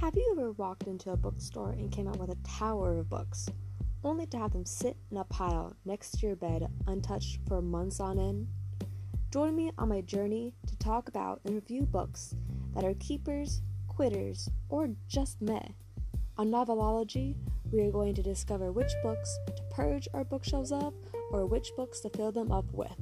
Have you ever walked into a bookstore and came out with a tower of books, only to have them sit in a pile next to your bed untouched for months on end? Join me on my journey to talk about and review books that are keepers, quitters, or just meh. On Novelology, we are going to discover which books to purge our bookshelves of or which books to fill them up with.